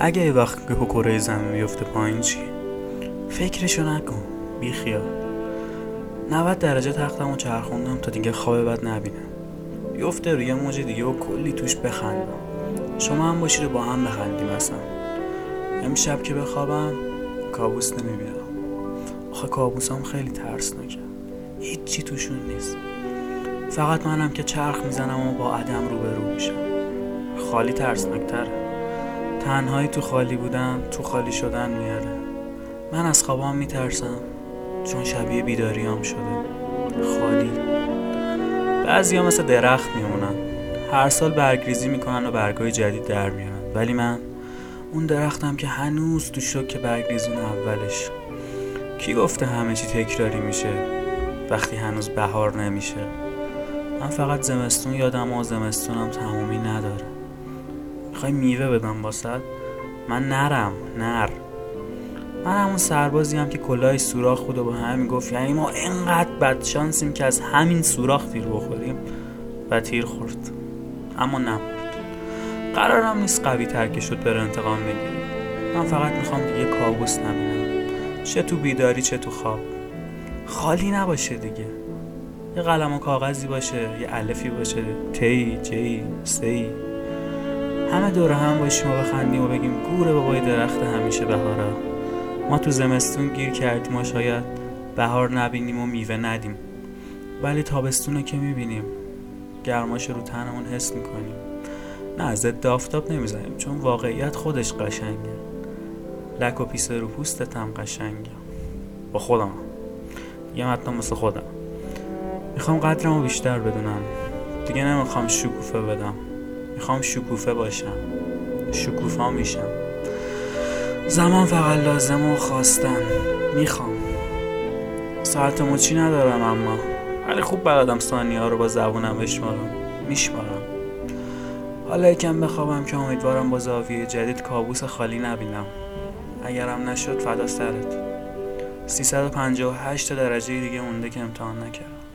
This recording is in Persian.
اگه یه وقت که کره زمین بیفته پایین چی؟ فکرشو نکن بیخیال 90 درجه تختمو چرخوندم تا دیگه خواب بد نبینم. بیفته روی موج دیگه و کلی توش بخندم. شما هم باشید با هم بخندیم اصلا. امشب که بخوابم کابوس نمی‌بینم. آخه کابوسام خیلی ترسناکه. هیچی توشون نیست. فقط منم که چرخ می‌زنم و با عدم روبرو میشم. خالی ترسناکتره. تنهایی تو خالی بودن تو خالی شدن میاره. من از خوابام میترسم چون شبیه بیداریام شده. خالی. بعضی ها مثل درخت میمونن. هر سال برگریزی می‌کنن و برگای جدید در میارن. ولی من اون درختم که هنوز تو شک برگریزون اولش. کی گفته همه چی تکراری میشه؟ وقتی هنوز بهار نمیشه. من فقط زمستون یادم و زمستونم تمومی نداره. می‌خوای میوه بدم باسد من نرم نر. من همون سربازی هم که کلاه سوراخ بود و به همین گفت یعنی ما اینقدر بدشانسیم که از همین سوراخ تیر بخوریم و تیر خورد. اما نمرد قرارم نیست قوی ترکه شد بره انتقام بگیری من فقط می‌خوام دیگه کابوس نبینم. چه تو بیداری چه تو خواب. خالی نباشه دیگه. یه قلم و کاغذی باشه یه الفی باشه. تی جی سی. همه دور هم باشیم و بخندیم و بگیم گوره بابای درخت همیشه بهارا. ما تو زمستون گیر کردیم و شاید بهار نبینیم و میوه ندیم. ولی تابستون که می‌بینیم. گرماش رو تنمون حس می‌کنیم. نه ضد آفتاب نمی‌زنیم چون واقعیت خودش قشنگه. لک و پیسه رو پوستت هم قشنگه. با خودم. یه متن مثل خودم. می‌خوام قدرم رو بیشتر بدونم. دیگه نمی‌خوام شکوفه بدم. می‌خوام شکوفه باشم. شکوفا میشم. زمان فقط لازم و خواستن. می‌خوام. ساعت مچی ندارم اما. ولی خوب بلدم ثانیه ها رو با زبونم بشمارم. میشمارم. حالا یکم بخوابم که امیدوارم با زاویه جدید کابوس خالی نبینم. اگرم نشد فدا سرت. 358 درجه دیگه مونده که امتحان نکردم.